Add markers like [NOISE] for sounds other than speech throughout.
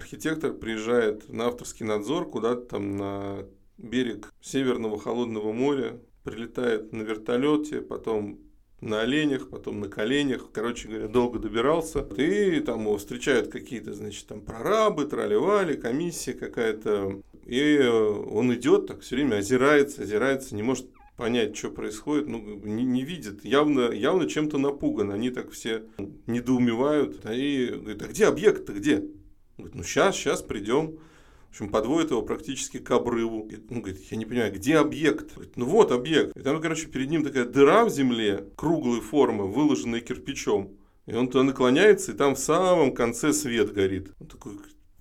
архитектор приезжает на авторский надзор куда-то там на берег Северного холодного моря, прилетает на вертолете, потом на оленях, потом на коленях. Короче говоря, долго добирался. И там его встречают какие-то, значит, там прорабы, тролливали, комиссия какая-то. И он идет так все время, озирается, озирается, не может понять, что происходит, ну, не, не видит. Явно, явно чем-то напуган. Они так все недоумевают. И говорит, а где объект-то, где? Говорит, ну сейчас, сейчас придем. В общем, подводит его практически к обрыву. Он говорит, я не понимаю, где объект? Говорит, ну вот объект. И там, короче, перед ним такая дыра в земле, круглой формы, выложенная кирпичом. И он туда наклоняется, и там в самом конце свет горит. Он такой,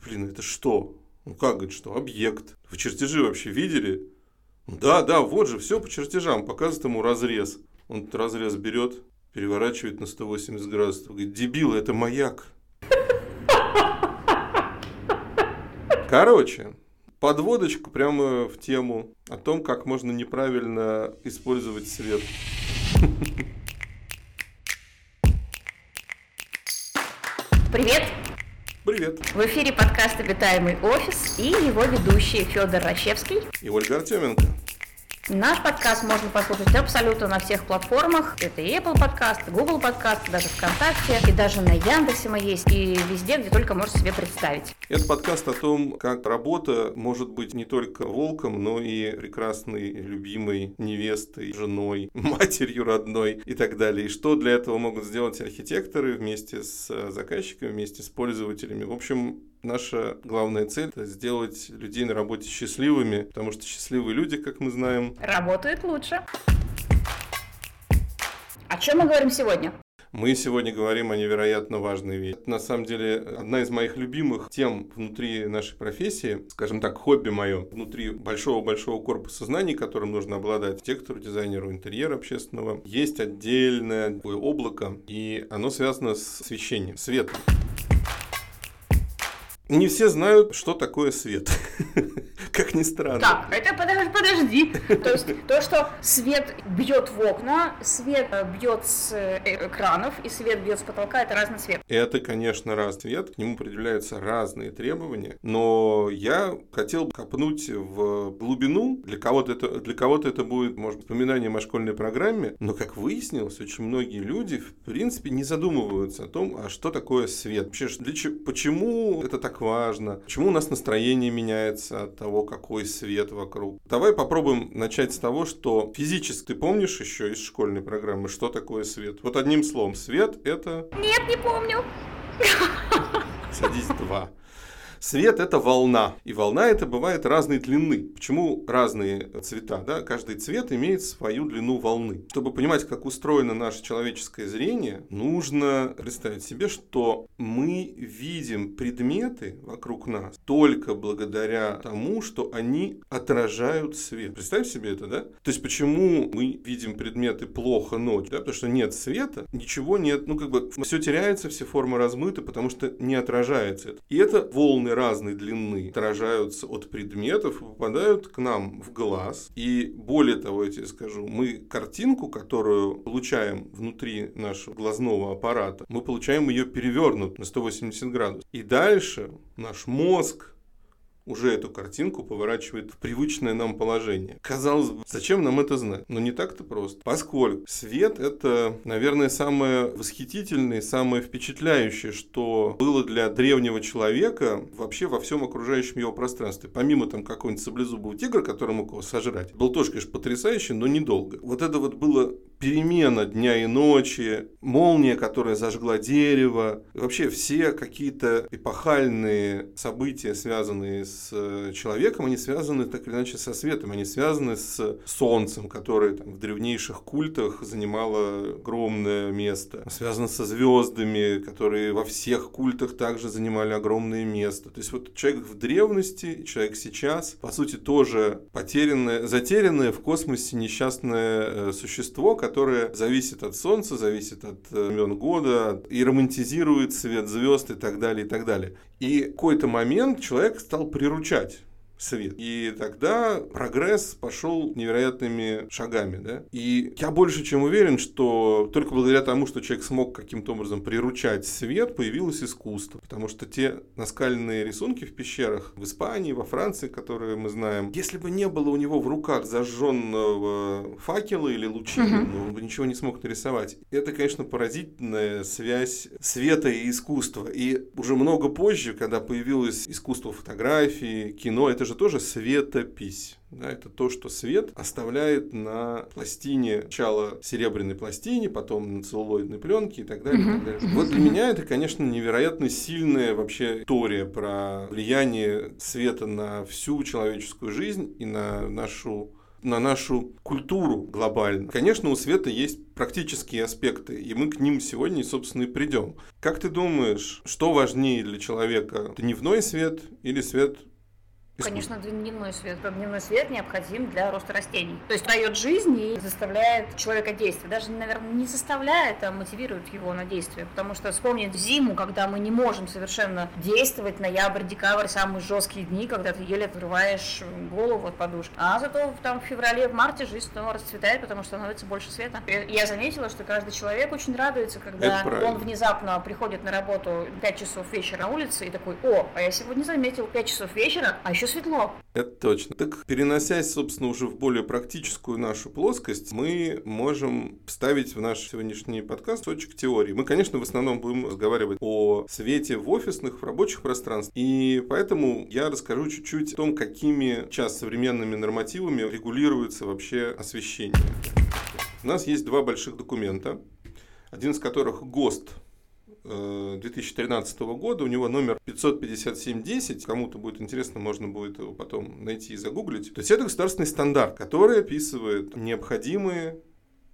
блин, это что? Ну как, говорит, что? Объект. Вы чертежи вообще видели? Да, да, вот же, все по чертежам. Показывает ему разрез. Он этот разрез берет, переворачивает на 180 градусов. Говорит, дебил, это маяк. Короче, подводочку прямо в тему о том, как можно неправильно использовать свет. Привет! Привет! В эфире подкаст «Обитаемый офис» и его ведущие Федор Рачевский и Ольга Артеменко. Наш подкаст можно послушать абсолютно на всех платформах. Это и Apple подкаст, и Google подкаст, даже ВКонтакте, и даже на Яндексе мы есть, и везде, где только можете себе представить. Это подкаст о том, как работа может быть не только волком, но и прекрасной, любимой невестой, женой, [LAUGHS] матерью родной и так далее. И что для этого могут сделать архитекторы вместе с заказчиками, вместе с пользователями. В общем, Наша главная цель – это сделать людей на работе счастливыми, потому что счастливые люди, как мы знаем, работают лучше. О чем мы говорим сегодня? Мы сегодня говорим о невероятно важной вещи. Это, на самом деле, одна из моих любимых тем внутри нашей профессии, скажем так, хобби мое, внутри большого-большого корпуса знаний, которым нужно обладать архитектору, дизайнеру интерьера общественного, есть отдельное облако, и оно связано с освещением, светом. Не все знают, что такое свет. [LAUGHS] как ни странно. Так, это подожди, подожди. То есть то, что свет бьет в окна, свет э, бьет с э, экранов и свет бьет с потолка, это разный свет. Это, конечно, разный свет, к нему определяются разные требования, но я хотел копнуть в глубину. Для кого-то это, для кого-то это будет, может, вспоминанием о школьной программе, но, как выяснилось, очень многие люди, в принципе, не задумываются о том, а что такое свет. Вообще, для, почему это так важно, почему у нас настроение меняется от того, какой свет вокруг. Давай попробуем начать с того, что физически ты помнишь еще из школьной программы, что такое свет? Вот одним словом, свет это... Нет, не помню. Садись два. Свет – это волна, и волна это бывает разной длины. Почему разные цвета? Да? Каждый цвет имеет свою длину волны. Чтобы понимать, как устроено наше человеческое зрение, нужно представить себе, что мы видим предметы вокруг нас только благодаря тому, что они отражают свет. Представь себе это, да? То есть, почему мы видим предметы плохо ночью? Да? Потому что нет света, ничего нет, ну как бы все теряется, все формы размыты, потому что не отражается это. И это волны волны разной длины отражаются от предметов и попадают к нам в глаз. И более того, я тебе скажу, мы картинку, которую получаем внутри нашего глазного аппарата, мы получаем ее перевернут на 180 градусов. И дальше наш мозг уже эту картинку поворачивает в привычное нам положение. Казалось бы, зачем нам это знать? Но не так-то просто. Поскольку свет – это, наверное, самое восхитительное, самое впечатляющее, что было для древнего человека вообще во всем окружающем его пространстве. Помимо там какого-нибудь саблезубого тигра, который мог его сожрать, был тоже, конечно, потрясающий, но недолго. Вот это вот было перемена дня и ночи, молния, которая зажгла дерево, вообще все какие-то эпохальные события, связанные с э, человеком, они связаны так или иначе со светом, они связаны с солнцем, которое там, в древнейших культах занимало огромное место, связано со звездами, которые во всех культах также занимали огромное место. То есть вот человек в древности, человек сейчас, по сути, тоже потерянное, затерянное в космосе несчастное э, существо, которое зависит от Солнца, зависит от э, времен года и романтизирует свет звезд и так далее, и так далее. И какой-то момент человек стал приручать свет. И тогда прогресс пошел невероятными шагами. Да? И я больше чем уверен, что только благодаря тому, что человек смог каким-то образом приручать свет, появилось искусство. Потому что те наскальные рисунки в пещерах в Испании, во Франции, которые мы знаем, если бы не было у него в руках зажженного факела или лучины, угу. ну, он бы ничего не смог нарисовать. Это, конечно, поразительная связь света и искусства. И уже много позже, когда появилось искусство фотографии, кино, это же тоже светопись. Да, это то, что свет оставляет на пластине, сначала серебряной пластине, потом на целлулоидной пленке и так далее. Uh-huh. И так далее. Вот для меня это, конечно, невероятно сильная вообще история про влияние света на всю человеческую жизнь и на нашу на нашу культуру глобально. Конечно, у света есть практические аспекты, и мы к ним сегодня, собственно, и придем. Как ты думаешь, что важнее для человека, дневной свет или свет Конечно, дневной свет. Дневной свет необходим для роста растений. То есть дает жизнь и заставляет человека действовать. Даже, наверное, не заставляет, а мотивирует его на действие. Потому что вспомнить зиму, когда мы не можем совершенно действовать, ноябрь, декабрь, самые жесткие дни, когда ты еле отрываешь голову от подушки. А зато там в феврале, в марте жизнь снова расцветает, потому что становится больше света. Я заметила, что каждый человек очень радуется, когда он внезапно приходит на работу 5 часов вечера на улице и такой, о, а я сегодня заметил 5 часов вечера, а еще светло. Это точно. Так, переносясь, собственно, уже в более практическую нашу плоскость, мы можем вставить в наш сегодняшний подкаст точек теории. Мы, конечно, в основном будем разговаривать о свете в офисных, в рабочих пространствах. И поэтому я расскажу чуть-чуть о том, какими сейчас современными нормативами регулируется вообще освещение. У нас есть два больших документа, один из которых ГОСТ 2013 года, у него номер 55710, кому-то будет интересно, можно будет его потом найти и загуглить. То есть это государственный стандарт, который описывает необходимые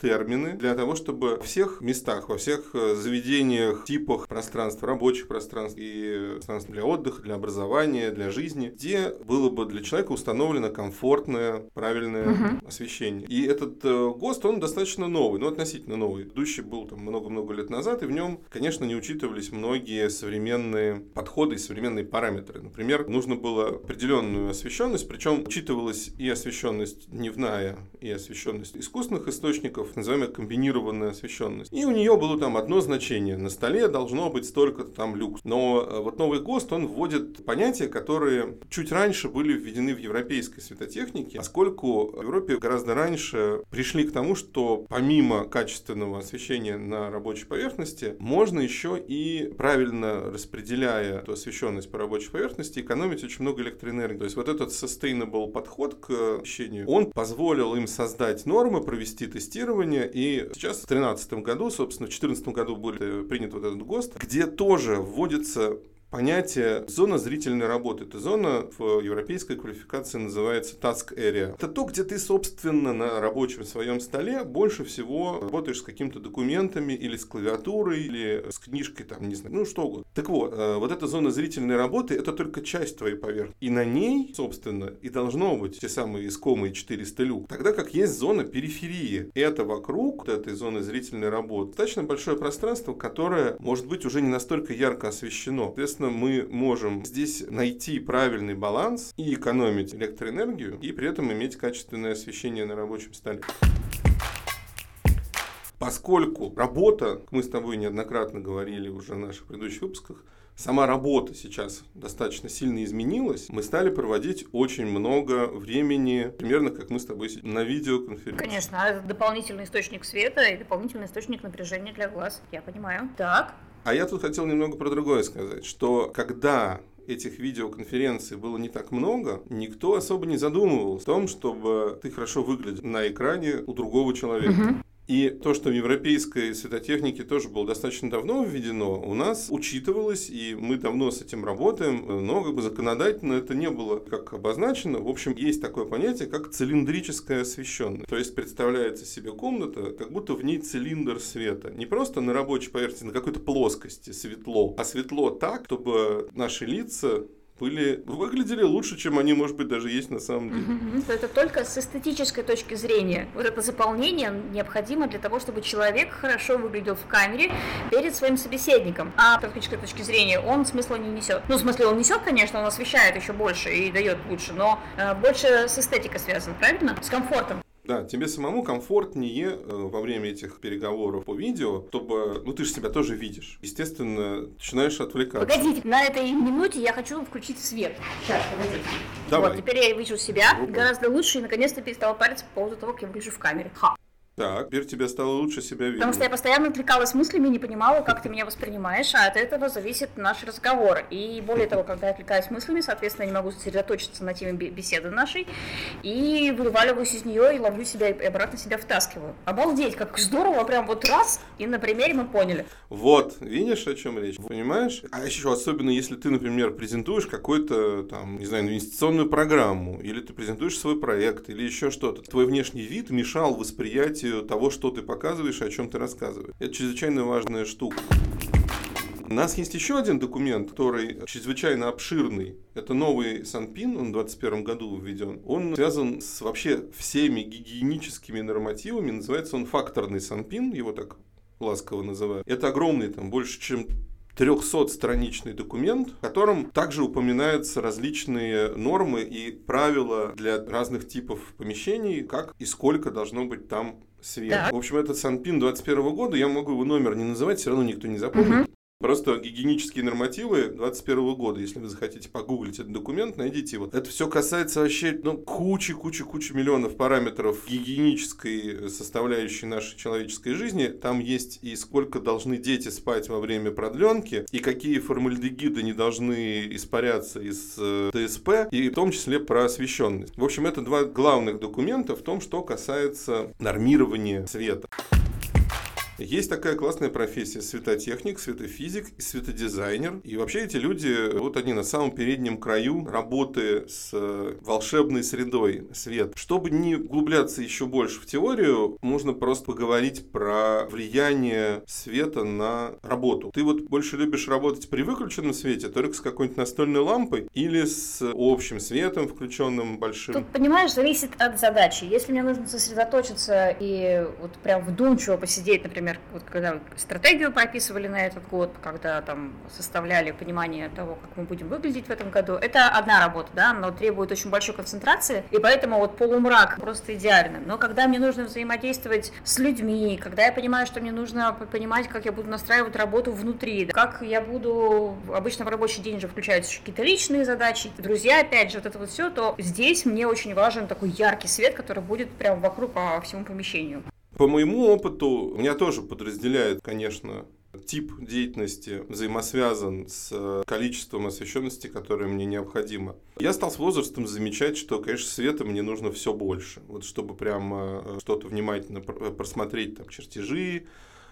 термины для того, чтобы во всех местах, во всех э, заведениях, типах пространств, рабочих пространств и пространств для отдыха, для образования, для жизни, где было бы для человека установлено комфортное, правильное угу. освещение. И этот э, ГОСТ, он достаточно новый, ну относительно новый. Идущий был там много-много лет назад, и в нем, конечно, не учитывались многие современные подходы и современные параметры. Например, нужно было определенную освещенность, причем учитывалась и освещенность дневная, и освещенность искусственных источников, назовем комбинированная освещенность. И у нее было там одно значение. На столе должно быть столько-то там люкс. Но э, вот новый ГОСТ, он вводит понятия, которые чуть раньше были введены в европейской светотехнике, поскольку в Европе гораздо раньше пришли к тому, что помимо качественного освещения на рабочей поверхности, можно еще и правильно распределяя эту освещенность по рабочей поверхности, экономить очень много электроэнергии. То есть вот этот sustainable подход к освещению, он позволил им создать нормы, провести тестирование, регулирования. И сейчас в 2013 году, собственно, в 2014 году будет принят вот этот ГОСТ, где тоже вводится понятие зона зрительной работы. Эта зона в европейской квалификации называется task area. Это то, где ты, собственно, на рабочем своем столе больше всего работаешь с какими-то документами или с клавиатурой, или с книжкой, там, не знаю, ну что угодно. Так вот, э, вот эта зона зрительной работы – это только часть твоей поверхности. И на ней, собственно, и должно быть те самые искомые 400 люк. Тогда как есть зона периферии. Это вокруг этой зоны зрительной работы достаточно большое пространство, которое может быть уже не настолько ярко освещено. Соответственно, соответственно, мы можем здесь найти правильный баланс и экономить электроэнергию, и при этом иметь качественное освещение на рабочем столе. Поскольку работа, мы с тобой неоднократно говорили уже в наших предыдущих выпусках, сама работа сейчас достаточно сильно изменилась, мы стали проводить очень много времени, примерно как мы с тобой на видеоконференции. Конечно, а дополнительный источник света и дополнительный источник напряжения для глаз, я понимаю. Так, а я тут хотел немного про другое сказать, что когда этих видеоконференций было не так много, никто особо не задумывался о том, чтобы ты хорошо выглядел на экране у другого человека. Угу. И то, что в европейской светотехнике тоже было достаточно давно введено, у нас учитывалось, и мы давно с этим работаем, но как бы законодательно это не было как обозначено. В общем, есть такое понятие, как цилиндрическая освещенность. То есть представляется себе комната, как будто в ней цилиндр света. Не просто на рабочей поверхности, на какой-то плоскости светло, а светло так, чтобы наши лица были, выглядели лучше, чем они, может быть, даже есть на самом деле. Это только с эстетической точки зрения. Вот это заполнение необходимо для того, чтобы человек хорошо выглядел в камере перед своим собеседником. А с практической точки зрения он смысла не несет. Ну, в смысле, он несет, конечно, он освещает еще больше и дает лучше, но э, больше с эстетикой связан, правильно? С комфортом. Да, тебе самому комфортнее э, во время этих переговоров по видео, чтобы, ну ты же себя тоже видишь. Естественно, начинаешь отвлекаться. Погодите, на этой минуте я хочу включить свет. Сейчас, погодите. Давай. Вот, теперь я вижу себя Группа. гораздо лучше и наконец-то перестала париться по поводу того, как я выгляжу в камере. Ха. Так, теперь тебе стало лучше себя видеть. Потому что я постоянно отвлекалась мыслями, не понимала, как ты меня воспринимаешь, а от этого зависит наш разговор. И более того, когда я отвлекаюсь мыслями, соответственно, я не могу сосредоточиться на теме беседы нашей, и вываливаюсь из нее и ловлю себя и обратно себя втаскиваю. Обалдеть, как здорово, прям вот раз, и на примере мы поняли. Вот, видишь, о чем речь, понимаешь? А еще особенно, если ты, например, презентуешь какой-то, там, не знаю, инвестиционную программу, или ты презентуешь свой проект, или еще что-то. Твой внешний вид мешал восприятию развитию того, что ты показываешь и о чем ты рассказываешь. Это чрезвычайно важная штука. У нас есть еще один документ, который чрезвычайно обширный. Это новый Санпин, он в 2021 году введен. Он связан с вообще всеми гигиеническими нормативами. Называется он факторный Санпин, его так ласково называют. Это огромный, там больше чем 300-страничный документ, в котором также упоминаются различные нормы и правила для разных типов помещений, как и сколько должно быть там свет. Так. В общем, этот Санпин 21 года, я могу его номер не называть, все равно никто не запомнит. Угу. Просто гигиенические нормативы 2021 года, если вы захотите погуглить этот документ, найдите его. Это все касается вообще ну, кучи, кучи, кучи миллионов параметров гигиенической составляющей нашей человеческой жизни. Там есть и сколько должны дети спать во время продленки, и какие формальдегиды не должны испаряться из э, ТСП, и в том числе про освещенность. В общем, это два главных документа в том, что касается нормирования света. Есть такая классная профессия светотехник, светофизик и светодизайнер. И вообще эти люди, вот они на самом переднем краю работы с э, волшебной средой свет. Чтобы не углубляться еще больше в теорию, можно просто поговорить про влияние света на работу. Ты вот больше любишь работать при выключенном свете, только с какой-нибудь настольной лампой или с общим светом включенным большим? Тут, понимаешь, зависит от задачи. Если мне нужно сосредоточиться и вот прям вдумчиво посидеть, например, например, вот когда стратегию прописывали на этот год, когда там составляли понимание того, как мы будем выглядеть в этом году, это одна работа, да, но требует очень большой концентрации, и поэтому вот полумрак просто идеально. Но когда мне нужно взаимодействовать с людьми, когда я понимаю, что мне нужно понимать, как я буду настраивать работу внутри, как я буду, обычно в рабочий день же включаются какие-то личные задачи, друзья, опять же, вот это вот все, то здесь мне очень важен такой яркий свет, который будет прям вокруг по всему помещению. По моему опыту, меня тоже подразделяет, конечно, тип деятельности взаимосвязан с количеством освещенности, которое мне необходимо. Я стал с возрастом замечать, что, конечно, света мне нужно все больше. Вот чтобы прямо э, что-то внимательно просмотреть, там, чертежи,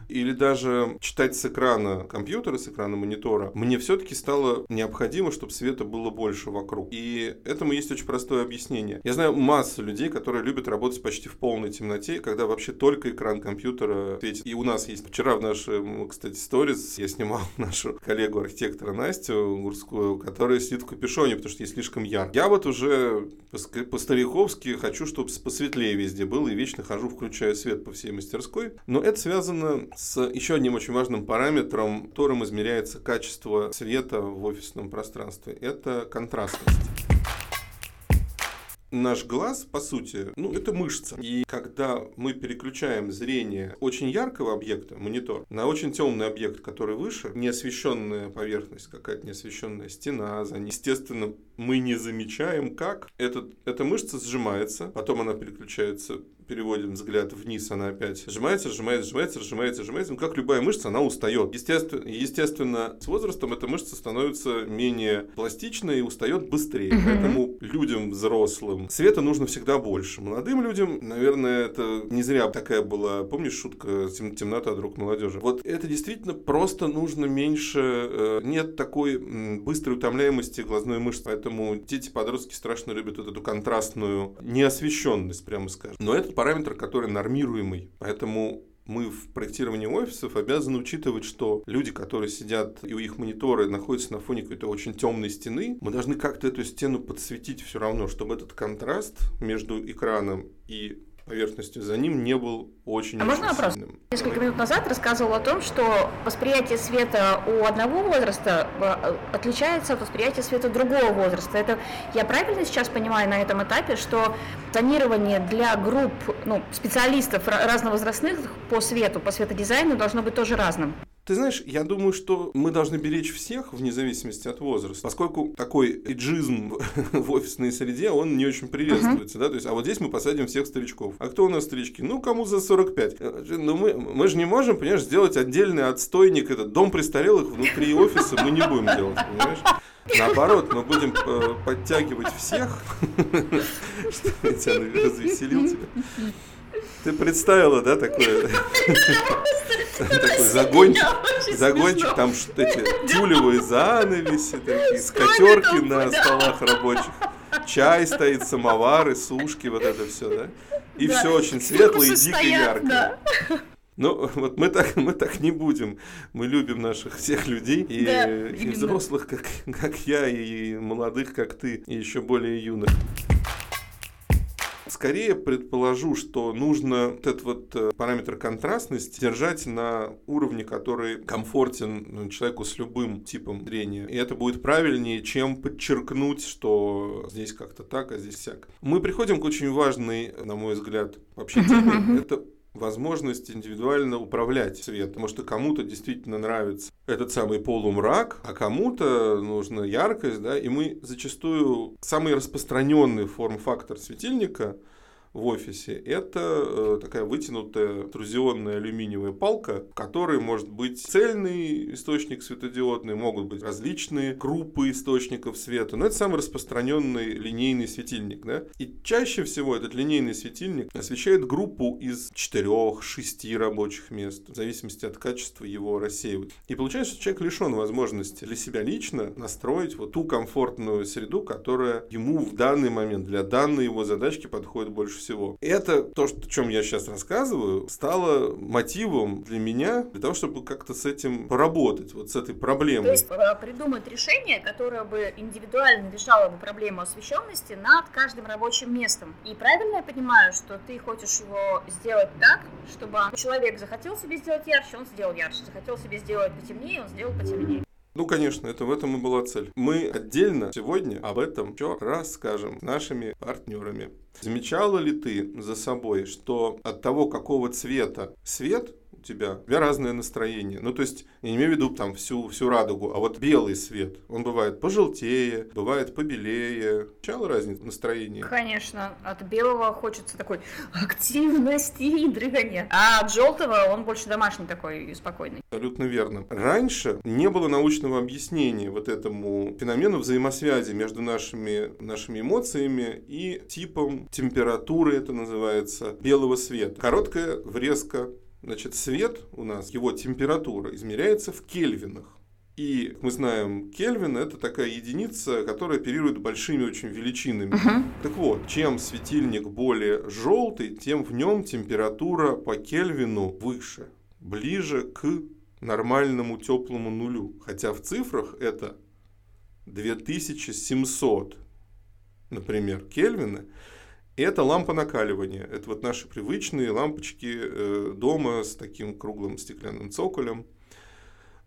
или даже читать с экрана компьютера, с экрана монитора, мне все-таки стало необходимо, чтобы света было больше вокруг. И этому есть очень простое объяснение. Я знаю массу людей, которые любят работать почти в полной темноте, когда вообще только экран компьютера светит. И у нас есть вчера в нашем, кстати, сторис я снимал [LAUGHS] нашу коллегу-архитектора Настю Гурскую, которая сидит в капюшоне, потому что ей слишком ярко. Я вот уже по-стариковски хочу, чтобы посветлее везде было, и вечно хожу, включаю свет по всей мастерской. Но это связано с еще одним очень важным параметром, которым измеряется качество света в офисном пространстве. Это контрастность наш глаз, по сути, ну, это мышца. И когда мы переключаем зрение очень яркого объекта, монитор, на очень темный объект, который выше, неосвещенная поверхность, какая-то неосвещенная стена, за ней, естественно, мы не замечаем, как этот, эта мышца сжимается, потом она переключается переводим взгляд вниз, она опять сжимается, сжимается, сжимается, сжимается, сжимается. Ну, как любая мышца, она устает. Естественно, естественно, с возрастом эта мышца становится менее пластичной и устает быстрее. Mm-hmm. Поэтому людям взрослым света нужно всегда больше. Молодым людям, наверное, это не зря такая была, помнишь, шутка тем, темнота друг молодежи. Вот это действительно просто нужно меньше, э, нет такой быстрой утомляемости глазной мышцы. Поэтому дети, подростки страшно любят вот эту контрастную неосвещенность, прямо скажем. Но это параметр, который нормируемый. Поэтому мы в проектировании офисов обязаны учитывать, что люди, которые сидят и у их мониторы находятся на фоне какой-то очень темной стены, мы должны как-то эту стену подсветить все равно, чтобы этот контраст между экраном и поверхностью за ним не был очень А можно вопрос? сильным. Несколько минут назад рассказывал о том, что восприятие света у одного возраста э, отличается от восприятия света другого возраста. Это я правильно сейчас понимаю на этом этапе, что тонирование для групп ну, специалистов ра- разновозрастных по свету, по светодизайну должно быть тоже разным? Ты знаешь, я думаю, что мы должны беречь всех вне зависимости от возраста, поскольку такой эйджизм [LAUGHS] в офисной среде, он не очень приветствуется, да, то есть, а вот здесь мы посадим всех старичков. А кто у нас старички? Ну, кому за 45. Э, Ну, мы, мы же не можем, понимаешь, сделать отдельный отстойник, этот дом престарелых внутри офиса мы не будем делать, понимаешь? Наоборот, мы будем э, подтягивать всех, [LAUGHS] что я тебя развеселил тебя. Ты представила, да, такое? Такой загончик, загончик, там эти тюлевые занавеси, такие скатерки на столах рабочих. Чай стоит, самовары, сушки, вот это все, да? И все очень светлое и дико яркое. да. Ну, вот мы так, мы так не будем. Мы любим наших всех людей, и, Да, и взрослых, как, как я, и молодых, как ты, и еще более юных. Скорее предположу, что нужно вот этот вот э, параметр контрастности держать на уровне, который комфортен ну, человеку с любым типом зрения. И это будет правильнее, чем подчеркнуть, что здесь как-то так, а здесь всяк. Мы приходим к очень важной, на мой взгляд, вообще теме. Это возможность индивидуально управлять светом. Потому что кому-то действительно нравится этот самый полумрак, а кому-то нужна яркость, да, и мы зачастую самый распространенный форм-фактор светильника в офисе это э, такая вытянутая трузионная алюминиевая палка, в которой может быть цельный источник светодиодный, могут быть различные группы источников света, но это самый распространенный линейный светильник. Да? И чаще всего этот линейный светильник освещает группу из 4-6 рабочих мест, в зависимости от качества его рассеивать. И получается, что человек лишен возможности для себя лично настроить вот ту комфортную среду, которая ему в данный момент, для данной его задачки подходит больше всего. Это то, что, о чем я сейчас рассказываю, стало мотивом для меня, для того, чтобы как-то с этим поработать, вот с этой проблемой. То есть э, придумать решение, которое бы индивидуально решало бы проблему освещенности над каждым рабочим местом. И правильно я понимаю, что ты хочешь его сделать так, чтобы человек захотел себе сделать ярче, он сделал ярче, захотел себе сделать потемнее, он сделал потемнее. Ну, конечно, это в этом и была цель. Мы отдельно сегодня об этом еще расскажем с нашими партнерами. Замечала ли ты за собой, что от того, какого цвета свет тебя, у тебя разное настроение. Ну, то есть, я не имею в виду там всю, всю радугу, а вот белый свет, он бывает пожелтее, бывает побелее. Чала разница в настроении? Конечно, от белого хочется такой активности и дрыгания. А от желтого он больше домашний такой и спокойный. Абсолютно верно. Раньше не было научного объяснения вот этому феномену взаимосвязи между нашими, нашими эмоциями и типом температуры, это называется, белого света. Короткая врезка. Значит, свет у нас, его температура измеряется в кельвинах. И мы знаем, Кельвин это такая единица, которая оперирует большими очень величинами. Так вот, чем светильник более желтый, тем в нем температура по Кельвину выше, ближе к нормальному теплому нулю. Хотя в цифрах это 2700, например, Кельвина. Это лампа накаливания. Это вот наши привычные лампочки э, дома с таким круглым стеклянным цоколем.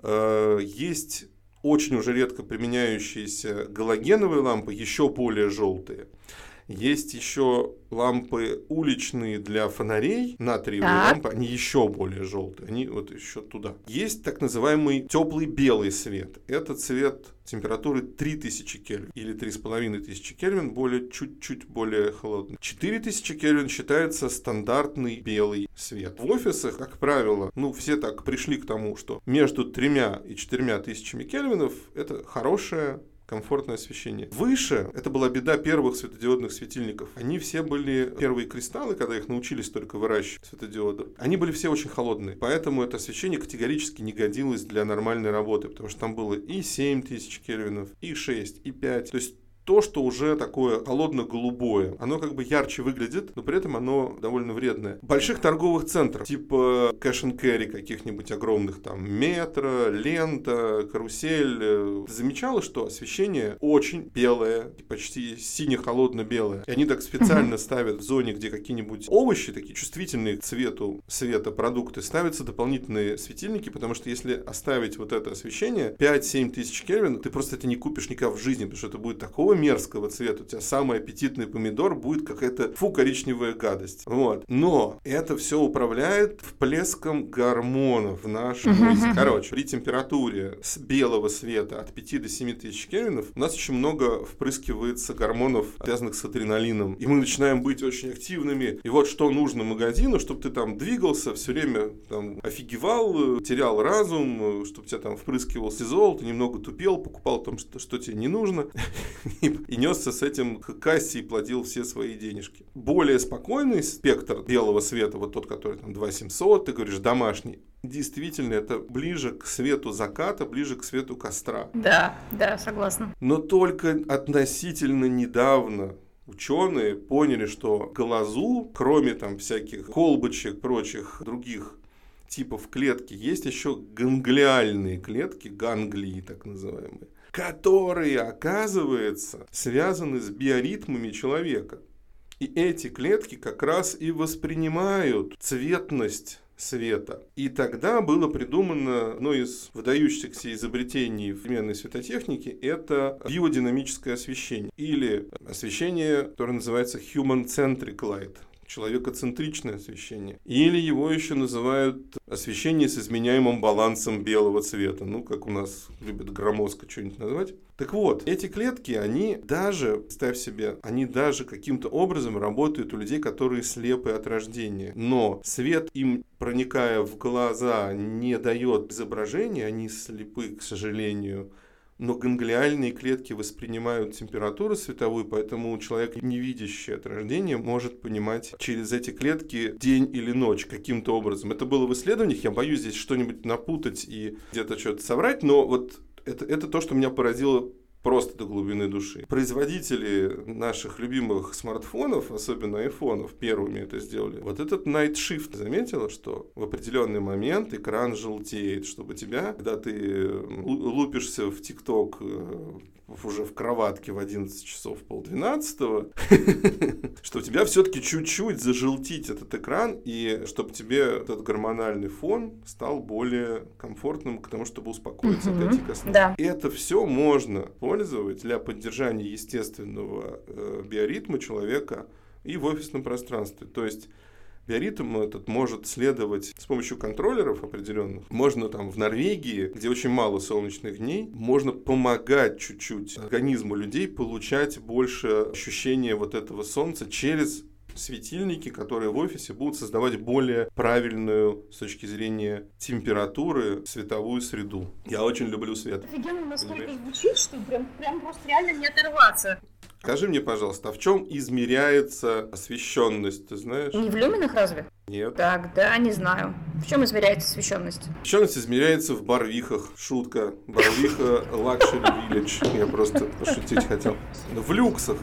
Э, есть очень уже редко применяющиеся галогеновые лампы, еще более желтые. Есть еще лампы уличные для фонарей, натриевые Так. лампы, они еще более желтые, они вот еще туда. Есть так называемый теплый белый свет. Это цвет температуры 3000 Кельвин или 3500 Кельвин, более, чуть-чуть более холодный. 4000 Кельвин считается стандартный белый свет. В офисах, как правило, ну все так пришли к тому, что между тремя и четырьмя тысячами Кельвинов это хорошее комфортное освещение. Выше, это была беда первых светодиодных светильников. Они все были, первые кристаллы, когда их научились только выращивать светодиоды, они были все очень холодные. Поэтому это освещение категорически не годилось для нормальной работы, потому что там было и 7 тысяч кельвинов, и 6, и 5. То есть то, что уже такое холодно-голубое. Оно как бы ярче выглядит, но при этом оно довольно вредное. Больших торговых центрах, типа кэш and carry каких-нибудь огромных, там, метро, лента, карусель, э, ты замечала, что освещение очень белое, почти сине-холодно-белое. И они так специально ставят в зоне, где какие-нибудь овощи, такие чувствительные к цвету света продукты, ставятся дополнительные светильники, потому что если оставить вот это освещение 5-7 тысяч Кельвин, ты просто это не купишь никогда в жизни, потому что это будет такого мерзкого цвета. У тебя самый аппетитный помидор будет какая-то фу коричневая гадость. Вот. Но это все управляет вплеском гормонов в нашем мозге. [LAUGHS] Короче, при температуре с белого света от 5 до 7 тысяч кельвинов у нас очень много впрыскивается гормонов, связанных с адреналином. И мы начинаем быть очень активными. И вот что нужно магазину, чтобы ты там двигался, все время там офигевал, терял разум, чтобы тебя там впрыскивал сезол, ты немного тупел, покупал там что, что тебе не нужно. [LAUGHS] и, и несся с этим к кассе и платил все свои денежки. Более спокойный спектр белого света, вот тот, который там 2700, ты говоришь, домашний, действительно это ближе к свету заката, ближе к свету костра. Да, да, согласна. Но только относительно недавно ученые поняли, что глазу, кроме там всяких колбочек, прочих других типов клетки, есть еще ганглиальные клетки, ганглии так называемые которые, оказывается, связаны с биоритмами человека. И эти клетки как раз и воспринимают цветность света. И тогда было придумано одно из выдающихся изобретений в современной светотехнике – это биодинамическое освещение или освещение, которое называется human-centric light человекоцентричное освещение. Или его еще называют освещение с изменяемым балансом белого цвета. Ну, как у нас любят громоздко что-нибудь назвать. Так вот, эти клетки, они даже, ставь себе, они даже каким-то образом работают у людей, которые слепы от рождения. Но свет им, проникая в глаза, не дает изображения, они слепы, к сожалению, но ганглиальные клетки воспринимают температуру световую, поэтому человек, не видящий от рождения, может понимать через эти клетки день или ночь каким-то образом. Это было в исследованиях, я боюсь здесь что-нибудь напутать и где-то что-то соврать, но вот это, это то, что меня поразило просто до глубины души. Производители наших любимых смартфонов, особенно айфонов, первыми это сделали. Вот этот Night Shift заметила, что в определенный момент экран желтеет, чтобы тебя, когда ты лупишься в ТикТок э, уже в кроватке в 11 часов полдвенадцатого, [LAUGHS] что у тебя все-таки чуть-чуть зажелтить этот экран, и чтобы тебе этот гормональный фон стал более комфортным к тому, чтобы успокоиться, отойти ко сну. Да. Это все можно использовать для поддержания естественного э, биоритма человека и в офисном пространстве. То есть Биоритм этот может следовать с помощью контроллеров определенных. Можно там в Норвегии, где очень мало солнечных дней, можно помогать чуть-чуть организму людей получать больше ощущения вот этого солнца через светильники, которые в офисе будут создавать более правильную с точки зрения температуры световую среду. Я очень люблю свет. Офигенно, насколько звучит, что прям, прям просто реально не оторваться. Скажи мне, пожалуйста, а в чем измеряется освещенность, ты знаешь? Не в люминах разве? Нет. Так, да, не знаю. В чем измеряется освещенность? Освещенность измеряется в барвихах. Шутка. Барвиха Luxury Village. Я просто пошутить хотел. В люксах.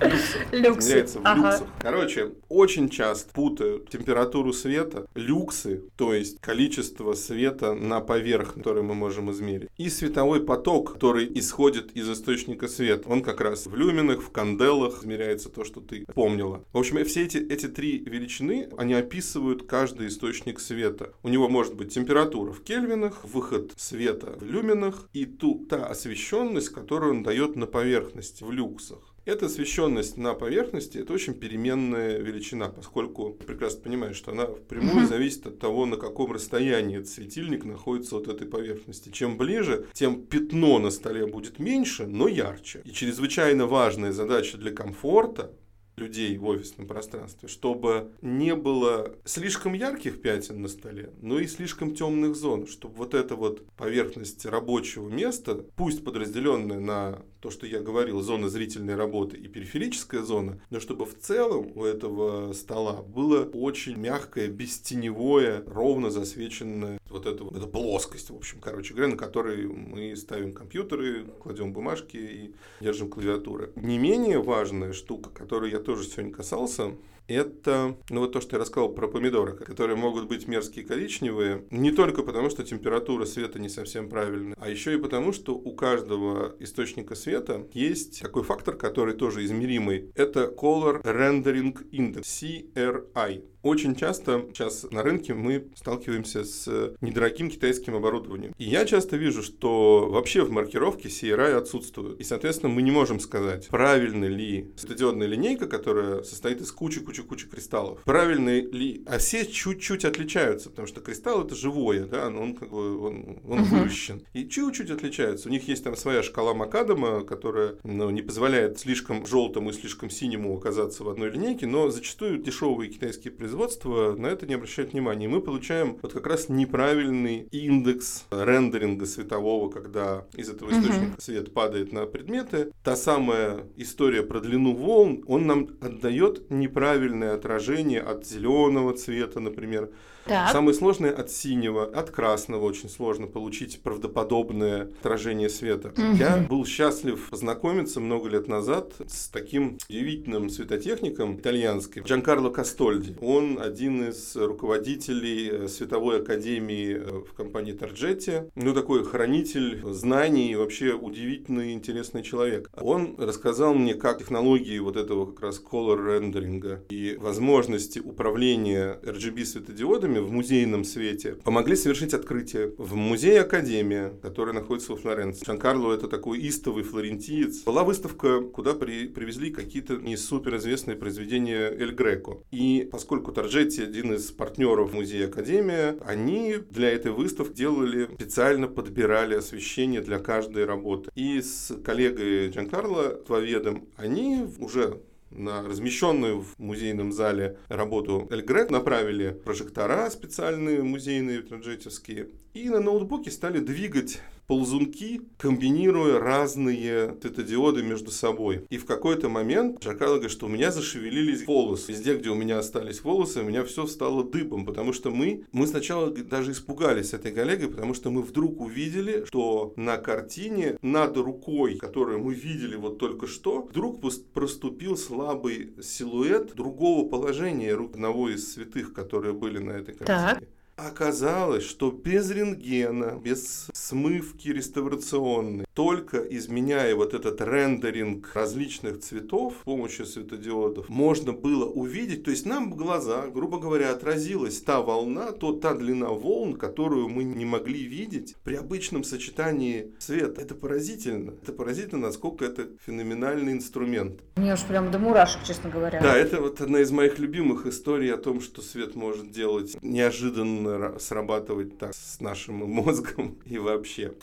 Люксы. Измеряется в Ага. люксах. Короче, очень часто путают температуру света, люксы, то есть количество света на поверхность, которое мы можем измерить, и световой поток, который исходит из источника света. Он как раз в люминах, в канделах измеряется то, что ты помнила. В общем, все эти, эти три величины, они описывают каждый источник света. У него может быть температура в кельвинах, выход света в люминах и ту, та освещенность, которую он дает на поверхности, в люксах. Эта освещенность на поверхности – это очень переменная величина, поскольку прекрасно понимаешь, что она впрямую зависит от того, на каком расстоянии этот светильник находится от этой поверхности. Чем ближе, тем пятно на столе будет меньше, но ярче. И чрезвычайно важная задача для комфорта людей в офисном пространстве, чтобы не было слишком ярких пятен на столе, но и слишком темных зон, чтобы вот эта вот поверхность рабочего места, пусть подразделенная на то, что я говорил, зона зрительной работы и периферическая зона, но чтобы в целом у этого стола было очень мягкое, бестеневое, ровно засвеченное вот это, эта плоскость, в общем, короче говоря, на которой мы ставим компьютеры, кладем бумажки и держим клавиатуры. Не менее важная штука, которую я тоже сегодня касался, это, ну вот то, что я рассказал про помидоры, которые могут быть мерзкие коричневые, не только потому, что температура света не совсем правильная, а еще и потому, что у каждого источника света есть такой фактор, который тоже измеримый. Это Color Rendering Index, CRI. Очень часто сейчас на рынке мы сталкиваемся с недорогим китайским оборудованием. И я часто вижу, что вообще в маркировке CRI отсутствует. И, соответственно, мы не можем сказать, правильно ли светодиодная линейка, которая состоит из кучи-кучи-кучи кристаллов, правильно ли... А все чуть-чуть отличаются, потому что кристалл это живое, да, он как бы он, он uh-huh. выращен. И чуть-чуть отличаются. У них есть там своя шкала Макадама, которая ну, не позволяет слишком желтому и слишком синему оказаться в одной линейке, но зачастую дешевые китайские производители производства на это не обращают внимания. И мы получаем вот как раз неправильный индекс рендеринга светового, когда из этого источника uh-huh. свет падает на предметы. Та самая история про длину волн, он нам отдает неправильное отражение от зеленого цвета, например, так. Самое сложное от синего, от красного очень сложно получить правдоподобное отражение света. Угу. Я был счастлив познакомиться много лет назад с таким удивительным светотехником итальянским Джанкарло Кастольди. Он один из руководителей э, Световой Академии э, в компании Торджетти. Ну, такой хранитель знаний и вообще удивительный, интересный человек. Он рассказал мне, как технологии вот этого как раз color рендеринга и возможности управления RGB светодиодами в музейном свете помогли совершить открытие в музее Академия, который находится во Флоренции. Шанкарло это такой истовый флорентиец. Была выставка, куда при, привезли какие-то не суперизвестные произведения Эль Греко. И поскольку Торджетти один из партнеров музея Академия, они для этой выставки делали специально подбирали освещение для каждой работы. И с коллегой Джанкарло, твоведом, они уже на размещенную в музейном зале работу Эльгрет. Направили прожектора специальные музейные транжетевские и на ноутбуке стали двигать ползунки, комбинируя разные светодиоды между собой. И в какой-то момент Джакала говорит, что у меня зашевелились волосы. Везде, где у меня остались волосы, у меня все стало дыбом, потому что мы, мы сначала даже испугались этой коллегой, потому что мы вдруг увидели, что на картине над рукой, которую мы видели вот только что, вдруг проступил слабый силуэт другого положения рук одного из святых, которые были на этой картине. Так. Оказалось, что без рентгена, без смывки реставрационной, только изменяя вот этот рендеринг различных цветов с помощью светодиодов, можно было увидеть, то есть нам в глаза, грубо говоря, отразилась та волна, то, та длина волн, которую мы не могли видеть при обычном сочетании света. Это поразительно. Это поразительно, насколько это феноменальный инструмент. Мне уж прям до мурашек, честно говоря. Да, это вот одна из моих любимых историй о том, что свет может делать неожиданно срабатывать так с нашим [LAUGHS] мозгом и вообще.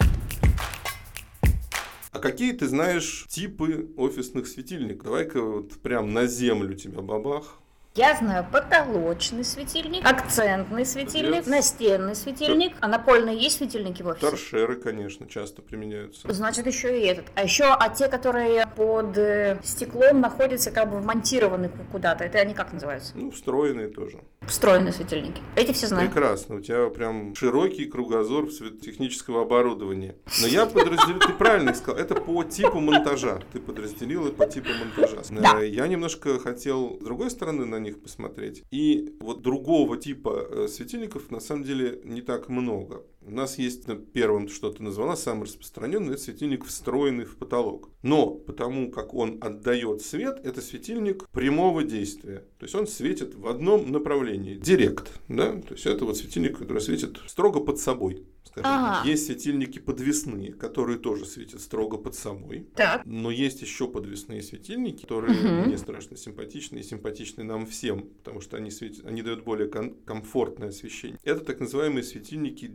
Какие ты знаешь типы офисных светильников? Давай-ка вот прям на землю тебя бабах. Я знаю потолочный светильник, акцентный светильник, настенный светильник. А напольные есть светильники в офисе? Торшеры, конечно, часто применяются. Значит, еще и этот. А еще, а те, которые под э, стеклом находятся, как бы вмонтированы куда-то, это они как называются? Ну, встроенные тоже. Встроенные светильники. Эти все знаю. Прекрасно. У тебя прям широкий кругозор технического оборудования. Но я подразделил, ты правильно сказал, это по типу монтажа. Ты подразделила по типу монтажа. Э, я немножко хотел с другой стороны на них посмотреть. И вот другого типа э, светильников на самом деле не так много. У нас есть на первом, что ты назвала, самый распространенный, это светильник, встроенный в потолок. Но потому как он отдает свет, это светильник прямого действия. То есть он светит в одном направлении. Директ. Да? То есть это вот светильник, который светит строго под собой скажем ага. Есть светильники подвесные, которые тоже светят строго под собой. Так. Но есть еще подвесные светильники, которые угу. мне страшно симпатичны и симпатичны нам всем, потому что они, светят, они дают более ком- комфортное освещение. Это так называемые светильники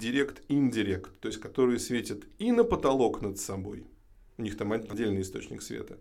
Direct-Indirect, то есть которые светят и на потолок над собой. У них там отдельный источник света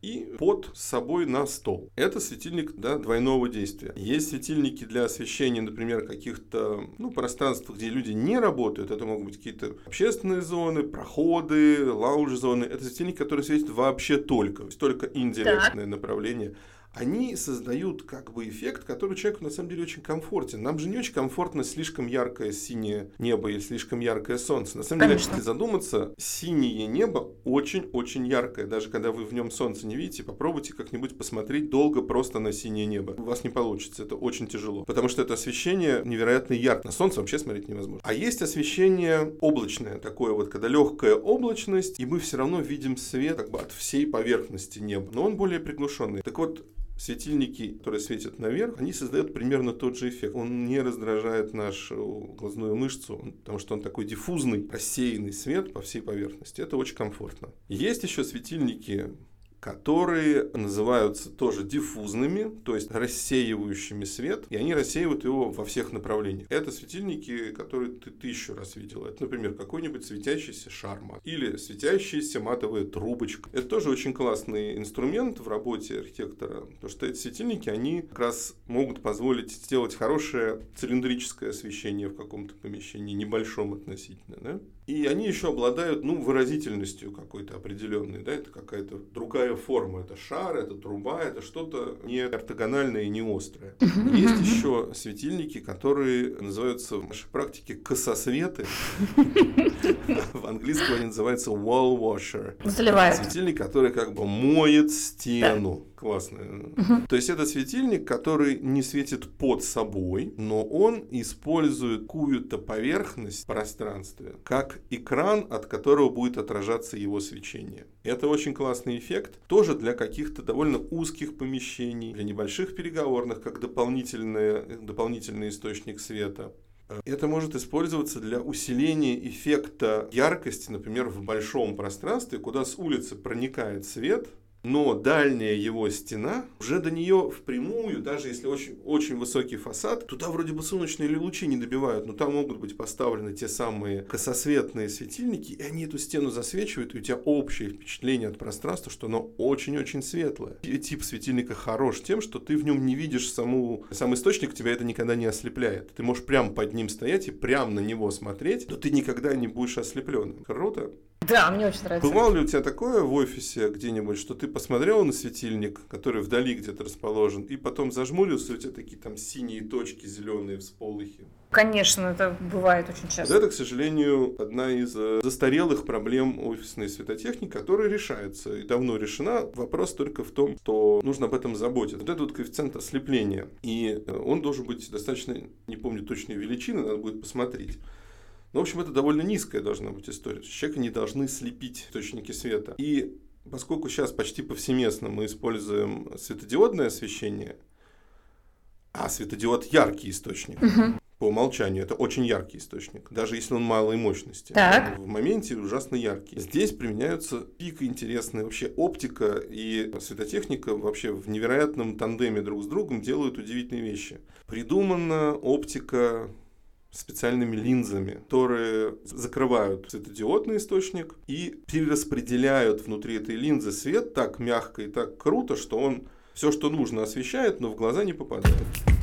и под собой на стол. Это светильник да, двойного действия. Есть светильники для освещения, например, каких-то ну, пространств, где люди не работают. Это могут быть какие-то общественные зоны, проходы, лаунж-зоны. Это светильники, которые светят вообще только, то есть только индиректное так. направление они создают как бы эффект, который человеку на самом деле очень комфортен. Нам же не очень комфортно слишком яркое синее небо или слишком яркое солнце. На самом Конечно. деле, если задуматься, синее небо очень-очень яркое. Даже когда вы в нем солнце не видите, попробуйте как-нибудь посмотреть долго просто на синее небо. У вас не получится, это очень тяжело. Потому что это освещение невероятно ярко. На солнце вообще смотреть невозможно. А есть освещение облачное, такое вот, когда легкая облачность, и мы все равно видим свет как бы от всей поверхности неба. Но он более приглушенный. Так вот, Светильники, которые светят наверх, они создают примерно тот же эффект. Он не раздражает нашу глазную мышцу, потому что он такой диффузный, рассеянный свет по всей поверхности. Это очень комфортно. Есть еще светильники которые называются тоже диффузными, то есть рассеивающими свет, и они рассеивают его во всех направлениях. Это светильники, которые ты тысячу раз видел. Это, например, какой-нибудь светящийся шарма или светящаяся матовая трубочка. Это тоже очень классный инструмент в работе архитектора, потому что эти светильники, они как раз могут позволить сделать хорошее цилиндрическое освещение в каком-то помещении, небольшом относительно. Да? И они еще обладают ну, выразительностью какой-то определенной. Да? Это какая-то другая форма. Это шар, это труба, это что-то не ортогональное и не острое. Есть еще [LAUGHS] светильники, которые называются в нашей практике кососветы. [LAUGHS] В английском они называются wall washer. Заливает. Светильник, который как бы моет стену классно. Угу. То есть это светильник, который не светит под собой, но он использует какую-то поверхность в пространстве, как экран, от которого будет отражаться его свечение. Это очень классный эффект, тоже для каких-то довольно узких помещений, для небольших переговорных, как дополнительный, дополнительный источник света. Это может использоваться для усиления эффекта яркости, например, в большом пространстве, куда с улицы проникает свет, но дальняя его стена, уже до нее впрямую, даже если очень, очень высокий фасад, туда вроде бы солнечные лучи не добивают, но там могут быть поставлены те самые кососветные светильники, и они эту стену засвечивают, и у тебя общее впечатление от пространства, что оно очень-очень светлое. И тип светильника хорош тем, что ты в нем не видишь саму, сам источник, тебя это никогда не ослепляет. Ты можешь прямо под ним стоять и прямо на него смотреть, но ты никогда не будешь ослеплен. Круто? Да, мне очень нравится. Бывало ли у тебя такое в офисе где-нибудь, что ты посмотрел на светильник, который вдали где-то расположен, и потом зажмурился, у тебя такие там синие точки зеленые всполохи? Конечно, это бывает очень часто. Это, к сожалению, одна из э, застарелых проблем офисной светотехники, которая решается и давно решена. Вопрос только в том, что нужно об этом заботиться. Вот этот вот коэффициент ослепления, и э, он должен быть достаточно, не помню точные величины, надо будет посмотреть. Ну, в общем, это довольно низкая должна быть история. Человека не должны слепить источники света. И поскольку сейчас почти повсеместно мы используем светодиодное освещение, а светодиод яркий источник, угу. по умолчанию это очень яркий источник, даже если он малой мощности. Так. В моменте ужасно яркий. Здесь применяются пика интересные вообще оптика и светотехника вообще в невероятном тандеме друг с другом делают удивительные вещи. Придумана оптика специальными линзами, которые закрывают светодиодный источник и перераспределяют внутри этой линзы свет так мягко и так круто, что он все, что нужно, освещает, но в глаза не попадает.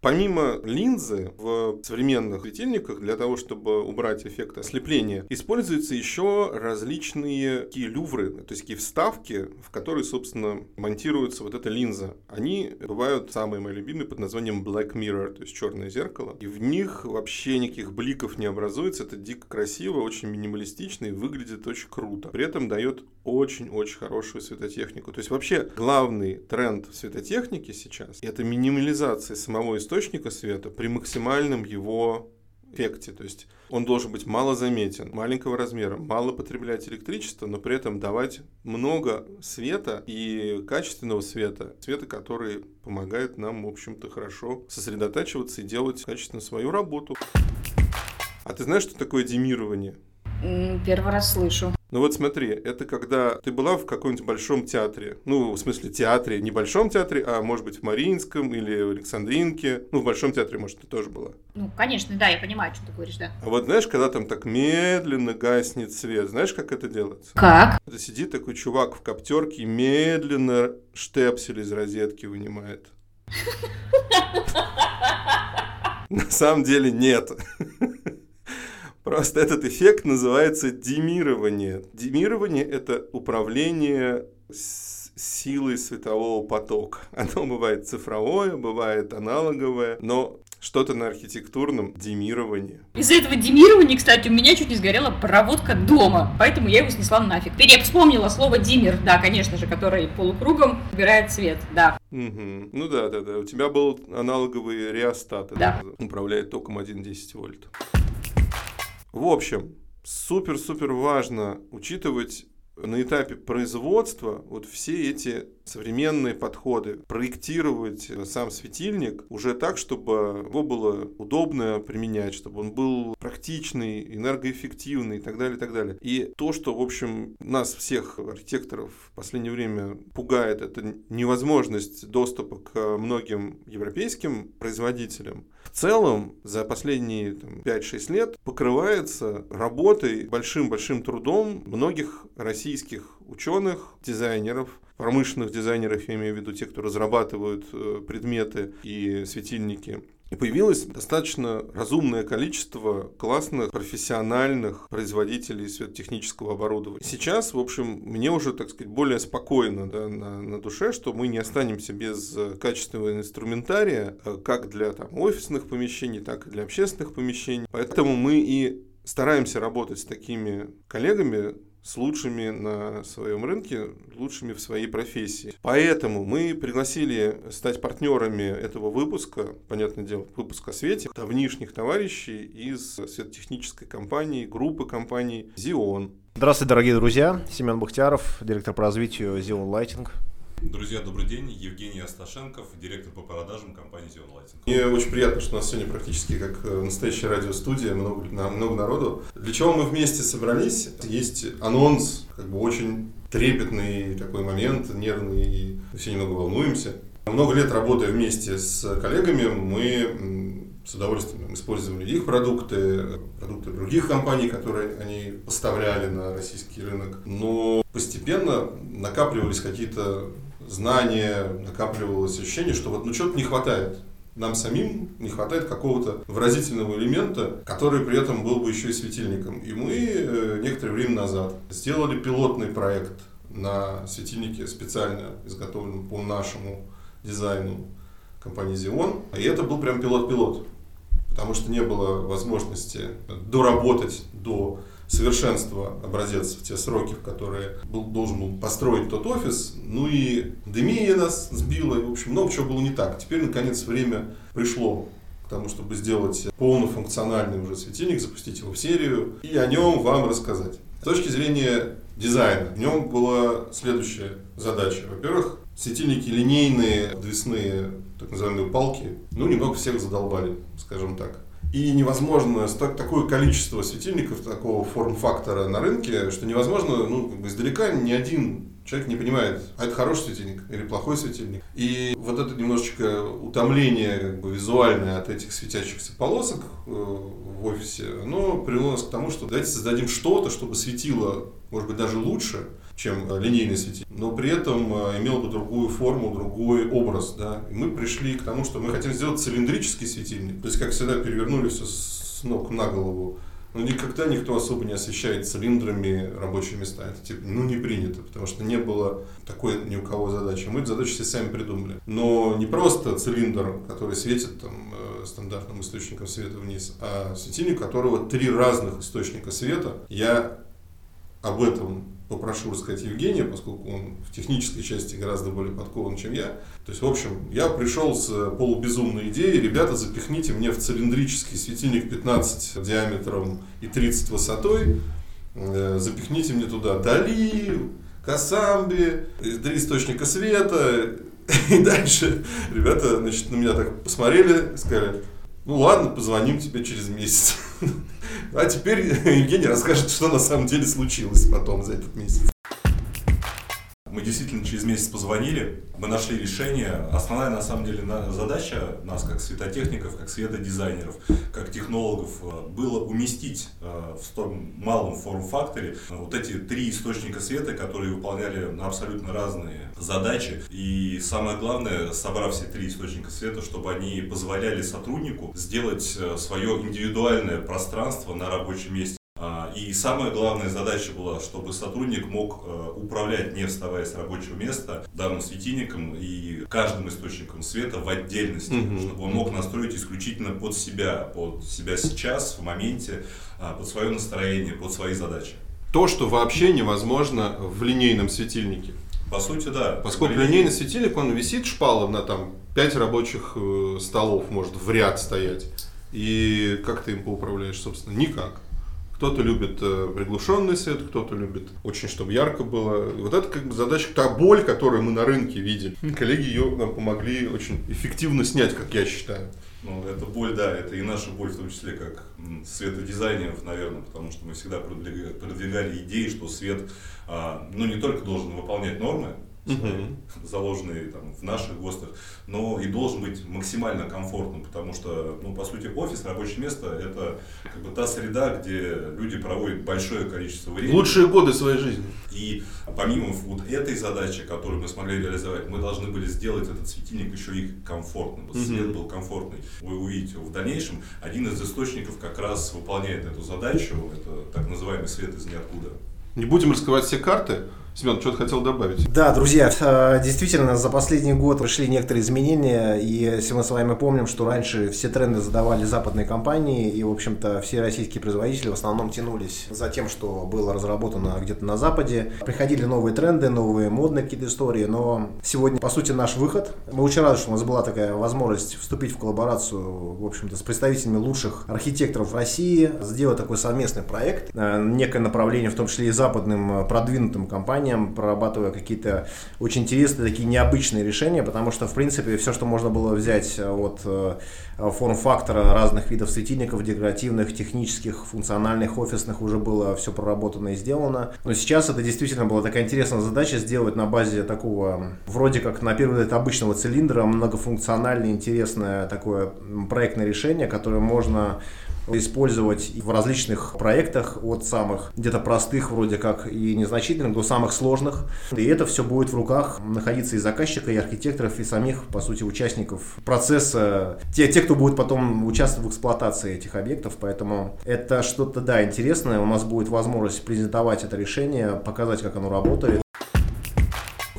Помимо линзы в современных светильниках для того, чтобы убрать эффект ослепления, используются еще различные такие лювры, то есть такие вставки, в которые, собственно, монтируется вот эта линза. Они бывают самые мои любимые под названием Black Mirror, то есть черное зеркало. И в них вообще никаких бликов не образуется. Это дико красиво, очень минималистично и выглядит очень круто. При этом дает очень-очень хорошую светотехнику. То есть вообще главный тренд в светотехнике сейчас это минимализация самого источника света при максимальном его эффекте. То есть он должен быть малозаметен, маленького размера, мало потреблять электричество, но при этом давать много света и качественного света, света, который помогает нам, в общем-то, хорошо сосредотачиваться и делать качественно свою работу. А ты знаешь, что такое демирование? Первый раз слышу. Ну вот смотри, это когда ты была в каком-нибудь большом театре, ну, в смысле театре, не большом театре, а может быть в Мариинском или в Александринке, ну, в большом театре, может, ты тоже была. Ну, конечно, да, я понимаю, что ты говоришь, да. А вот знаешь, когда там так медленно гаснет свет, знаешь, как это делается? Как? Это сидит такой чувак в коптерке и медленно штепсель из розетки вынимает. [LAUGHS] На самом деле нет. Просто этот эффект называется демирование. Демирование – это управление силой светового потока. [LAUGHS] Оно бывает цифровое, бывает аналоговое, но что-то на архитектурном демировании. Из-за этого демирования, кстати, у меня чуть не сгорела проводка дома, поэтому я его снесла нафиг. Теперь я вспомнила слово диммер, да, конечно же, который полукругом убирает свет, да. Угу. Ну да, да, да. У тебя был аналоговый реостат, да. управляет током 1,10 вольт. В общем, супер-супер важно учитывать на этапе производства вот все эти современные подходы, проектировать сам светильник уже так, чтобы его было удобно применять, чтобы он был практичный, энергоэффективный и так далее, и так далее. И то, что, в общем, нас всех архитекторов в последнее время пугает, это невозможность доступа к многим европейским производителям. В целом, за последние 5-6 лет покрывается работой, большим-большим трудом многих российских ученых, дизайнеров, промышленных дизайнеров, я имею в виду тех, кто разрабатывают э, предметы и светильники. И появилось достаточно разумное количество классных, профессиональных производителей светотехнического оборудования. Сейчас, в общем, мне уже, так сказать, более спокойно да, на, на душе, что мы не останемся без качественного инструментария, э, как для там, офисных помещений, так и для общественных помещений. Поэтому мы и стараемся работать с такими коллегами, с лучшими на своем рынке, лучшими в своей профессии. Поэтому мы пригласили стать партнерами этого выпуска, понятное дело, выпуска о свете, давнишних товарищей из светотехнической компании, группы компаний «Зион». Здравствуйте, дорогие друзья. Семен Бахтияров, директор по развитию «Зион Лайтинг». Друзья, добрый день. Евгений Асташенков, директор по продажам компании Xeon Lighting. Мне очень приятно, что у нас сегодня практически как э, настоящая радиостудия, много, много народу. Для чего мы вместе собрались? Есть анонс, как бы очень трепетный такой момент, нервный, и все немного волнуемся. Много лет работая вместе с коллегами, мы с удовольствием использовали их продукты, продукты других компаний, которые они поставляли на российский рынок. Но постепенно накапливались какие-то знания, накапливалось ощущение, что вот ну что-то не хватает. Нам самим не хватает какого-то выразительного элемента, который при этом был бы еще и светильником. И мы э, некоторое время назад сделали пилотный проект на светильнике, специально изготовленном по нашему дизайну компании Xeon. И это был прям пилот-пилот, потому что не было возможности доработать до совершенства образец в те сроки, в которые был, должен был построить тот офис. Ну и пандемия нас сбила, и, в общем, много чего было не так. Теперь, наконец, время пришло к тому, чтобы сделать полнофункциональный уже светильник, запустить его в серию и о нем вам рассказать. С точки зрения дизайна, в нем была следующая задача. Во-первых, светильники линейные, подвесные, так называемые палки, ну, немного всех задолбали, скажем так. И невозможно такое количество светильников такого форм-фактора на рынке, что невозможно, ну, как бы издалека ни один человек не понимает, а это хороший светильник или плохой светильник. И вот это немножечко утомление как бы, визуальное от этих светящихся полосок э, в офисе, оно привело нас к тому, что давайте создадим что-то, чтобы светило, может быть, даже лучше, чем э, линейный светильник, но при этом э, имел бы другую форму, другой образ. Да? И мы пришли к тому, что мы хотим сделать цилиндрический светильник. То есть, как всегда, перевернули все с ног на голову. Но никогда никто особо не освещает цилиндрами рабочие места. Это типа, ну, не принято, потому что не было такой ни у кого задачи. Мы эту задачу все сами придумали. Но не просто цилиндр, который светит там, э, стандартным источником света вниз, а светильник, у которого три разных источника света. Я об этом попрошу рассказать Евгения, поскольку он в технической части гораздо более подкован, чем я. То есть, в общем, я пришел с полубезумной идеей, ребята, запихните мне в цилиндрический светильник 15 диаметром и 30 высотой, э, запихните мне туда Дали, Касамби, три источника света, и дальше ребята значит, на меня так посмотрели, сказали, ну ладно, позвоним тебе через месяц. А теперь [LAUGHS] Евгений расскажет, что на самом деле случилось потом за этот месяц. Мы действительно через месяц позвонили, мы нашли решение. Основная, на самом деле, задача нас, как светотехников, как светодизайнеров, как технологов, э, было уместить э, в том малом форм-факторе вот эти три источника света, которые выполняли абсолютно разные задачи. И самое главное, собрав все три источника света, чтобы они позволяли сотруднику сделать э, свое индивидуальное пространство на рабочем месте и самая главная задача была, чтобы сотрудник мог э, управлять, не вставая с рабочего места, данным светильником и каждым источником света в отдельности, mm-hmm. чтобы он мог настроить исключительно под себя, под себя сейчас, в моменте, а, под свое настроение, под свои задачи. То, что вообще невозможно в линейном светильнике. По сути, да. Поскольку Линейный... линейный светильник, он висит шпалом на там 5 рабочих э, столов, может в ряд стоять. И как ты им поуправляешь, собственно? Никак. Кто-то любит э, приглушенный свет, кто-то любит очень, чтобы ярко было. Вот это как бы задача, та боль, которую мы на рынке видим. [LAUGHS] Коллеги ее нам помогли очень эффективно снять, как я считаю. Ну, это боль, да, это и наша боль, в том числе, как светодизайнеров, наверное, потому что мы всегда продвигали, продвигали идеи, что свет, а, ну, не только должен выполнять нормы, свои, заложенные там, в наших ГОСТах, но и должен быть максимально комфортным, потому что, ну, по сути, офис, рабочее место – это как бы та среда, где люди проводят большое количество времени. Лучшие годы своей жизни. И помимо вот этой задачи, которую мы смогли реализовать, мы должны были сделать этот светильник еще и комфортным. Вот свет был комфортный. Вы увидите в дальнейшем, один из источников как раз выполняет эту задачу, это так называемый свет из ниоткуда. Не будем раскрывать все карты, Семен, что-то хотел добавить? Да, друзья, э, действительно, за последний год пришли некоторые изменения, и если мы с вами помним, что раньше все тренды задавали западные компании, и, в общем-то, все российские производители в основном тянулись за тем, что было разработано где-то на Западе. Приходили новые тренды, новые модные какие-то истории, но сегодня, по сути, наш выход. Мы очень рады, что у нас была такая возможность вступить в коллаборацию, в общем-то, с представителями лучших архитекторов России, сделать такой совместный проект, э, некое направление, в том числе и западным продвинутым компаниям, компаниям, прорабатывая какие-то очень интересные, такие необычные решения, потому что, в принципе, все, что можно было взять от э, форм-фактора разных видов светильников, декоративных, технических, функциональных, офисных, уже было все проработано и сделано. Но сейчас это действительно была такая интересная задача сделать на базе такого, вроде как на первый взгляд обычного цилиндра, многофункциональное, интересное такое проектное решение, которое можно использовать в различных проектах от самых где-то простых вроде как и незначительных до самых сложных. И это все будет в руках находиться и заказчика, и архитекторов, и самих, по сути, участников процесса, те, те кто будет потом участвовать в эксплуатации этих объектов. Поэтому это что-то, да, интересное. У нас будет возможность презентовать это решение, показать, как оно работает.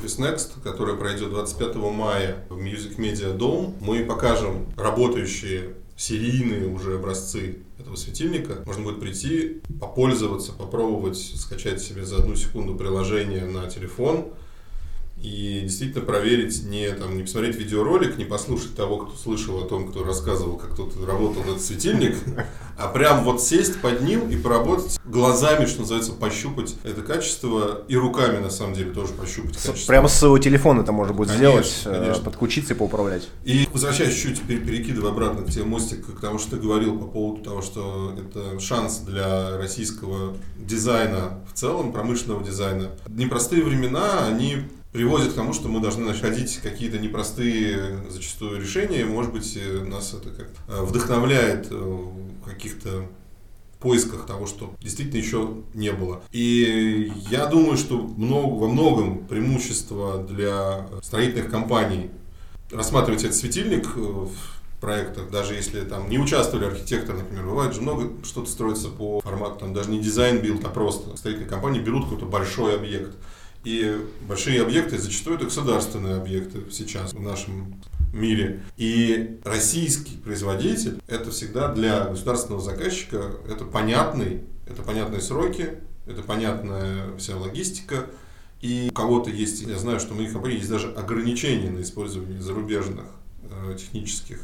Office Next, который пройдет 25 мая в Music Media Dome. Мы покажем работающие серийные уже образцы этого светильника. Можно будет прийти, попользоваться, попробовать скачать себе за одну секунду приложение на телефон, и действительно проверить, не, там, не посмотреть видеоролик, не послушать того, кто слышал о том, кто рассказывал, как тут работал этот светильник, [LAUGHS] а прям вот сесть под ним и поработать глазами, что называется, пощупать это качество и руками, на самом деле, тоже пощупать качество. Прямо с своего телефона это можно будет конечно, сделать, э, конечно. подключиться и поуправлять. И возвращаясь чуть-чуть, перекидывая обратно к тебе мостик, к тому, что ты говорил по поводу того, что это шанс для российского дизайна в целом, промышленного дизайна. Непростые времена, они приводит к тому, что мы должны находить какие-то непростые зачастую решения. Может быть, э, нас это как э, вдохновляет э, в каких-то поисках того, что действительно еще не было. И я думаю, что много, во многом преимущество для строительных компаний рассматривать этот светильник в проектах, даже если там не участвовали архитекторы, например, бывает же много что-то строится по формату, там даже не design build, а просто строительные компании берут какой-то большой объект и большие объекты зачастую это государственные объекты сейчас в нашем мире. И российский производитель это всегда для государственного заказчика это понятный, это понятные сроки, это понятная вся логистика. И у кого-то есть, я знаю, что у моих компаний есть даже ограничения на использование зарубежных э, технических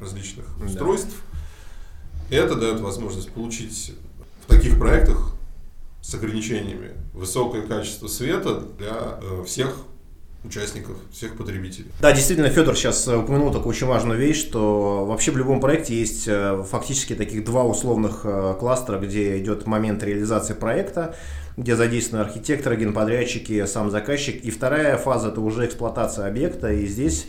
различных да. устройств. Это дает возможность получить в таких проектах с ограничениями высокое качество света для э, всех участников, всех потребителей. Да, действительно, Федор сейчас упомянул такую очень важную вещь, что вообще в любом проекте есть э, фактически таких два условных э, кластера, где идет момент реализации проекта, где задействованы архитекторы, генподрядчики, сам заказчик. И вторая фаза – это уже эксплуатация объекта. И здесь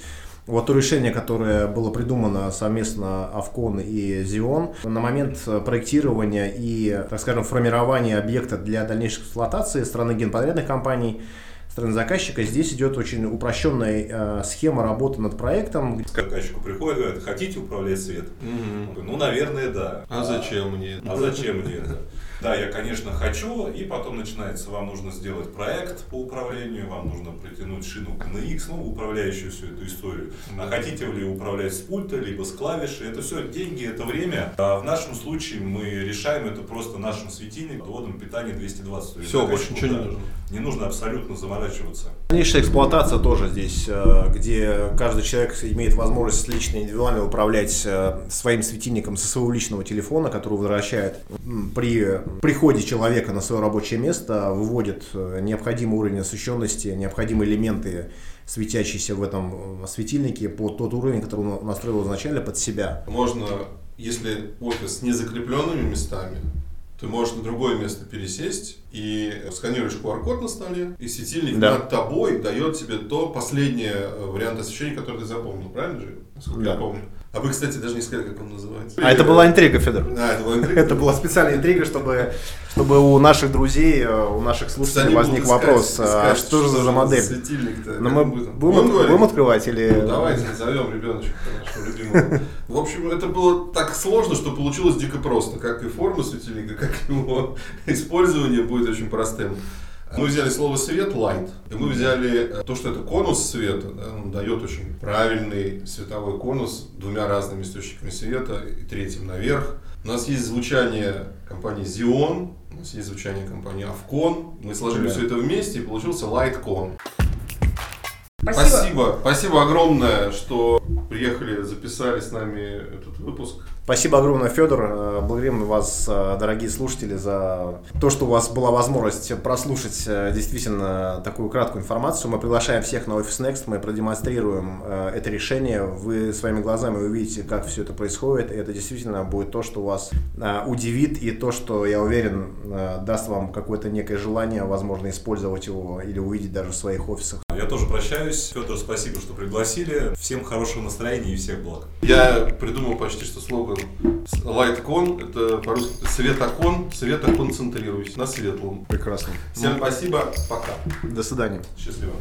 вот то решение, которое было придумано совместно Авкон и Зион, на момент проектирования и, так скажем, формирования объекта для дальнейшей эксплуатации страны генподрядных компаний, стороны заказчика, здесь идет очень упрощенная э, схема работы над проектом. К заказчику приходит, говорит, хотите управлять светом? Мгм. Ну, наверное, да. А зачем мне? это? А зачем мне это? Да, я, конечно, хочу, и потом начинается, вам нужно сделать проект по управлению, вам нужно притянуть шину KNX, ну, управляющую всю эту историю. А хотите ли управлять с пульта, либо с клавиши, это все деньги, это время. А в нашем случае мы решаем это просто нашим светильником, водом питания 220. То есть Все, больше ничего не нужно. Не нужно абсолютно заморачиваться. Дальнейшая эксплуатация тоже здесь, э, где каждый человек имеет возможность лично индивидуально управлять э, своим светильником со своего личного телефона, который возвращает при приходе человека на свое рабочее место, выводит э, необходимый уровень освещенности, необходимые элементы, светящиеся в этом светильнике, под тот уровень, который он настроил изначально под себя. Можно, если офис с незакрепленными местами, ты можешь на другое место пересесть и сканируешь QR-код на столе, и светильник Да. над тобой дает тебе то последнее э, вариант освещения, который ты запомнил. Правильно же? Насколько Да. я помню. А вы, кстати, даже не сказали, как он называется. А это была интрига, Федор. Да, это была интрига. [LAUGHS] Это была специальная интрига, чтобы, чтобы у наших друзей, э, у наших слушателей возник искать- вопрос, а искать, что же за модель? Светильник-то. Но мы будем, говорить? будем открывать или... Ну, давайте назовем ребеночка нашего любимого. В общем, это было так сложно, что получилось дико просто. Как и форма светильника, [LAUGHS] как его использование будет очень простым. Мы взяли слово свет, light, и мы взяли э, то, что это конус света, да, он дает очень правильный световой конус двумя разными источниками света и третьим наверх. У нас есть звучание компании Xeon, у нас есть звучание компании Avcon. Мы сложили Да. все это вместе и получился Lightcon. Спасибо. Спасибо. Спасибо огромное, что приехали, записали с нами этот выпуск. Спасибо огромное, Федор. Э, Благодарим вас, э, дорогие слушатели, за то, что у вас была возможность прослушать э, действительно такую краткую информацию. Мы приглашаем всех на Office Next, мы продемонстрируем это решение. Вы своими глазами увидите, как все это происходит. И это действительно будет то, что вас удивит, и то, что, я уверен, даст вам какое-то некое желание, возможно, использовать его или увидеть даже в своих офисах. Я тоже прощаюсь. Федор, спасибо, что пригласили. Всем хорошего настроения и всех благ. Я придумал почти что слоган Lightcon, это по-русски светокон, светоконцентрируйся на светлом. Прекрасно. Всем спасибо, пока. До свидания. Счастливо.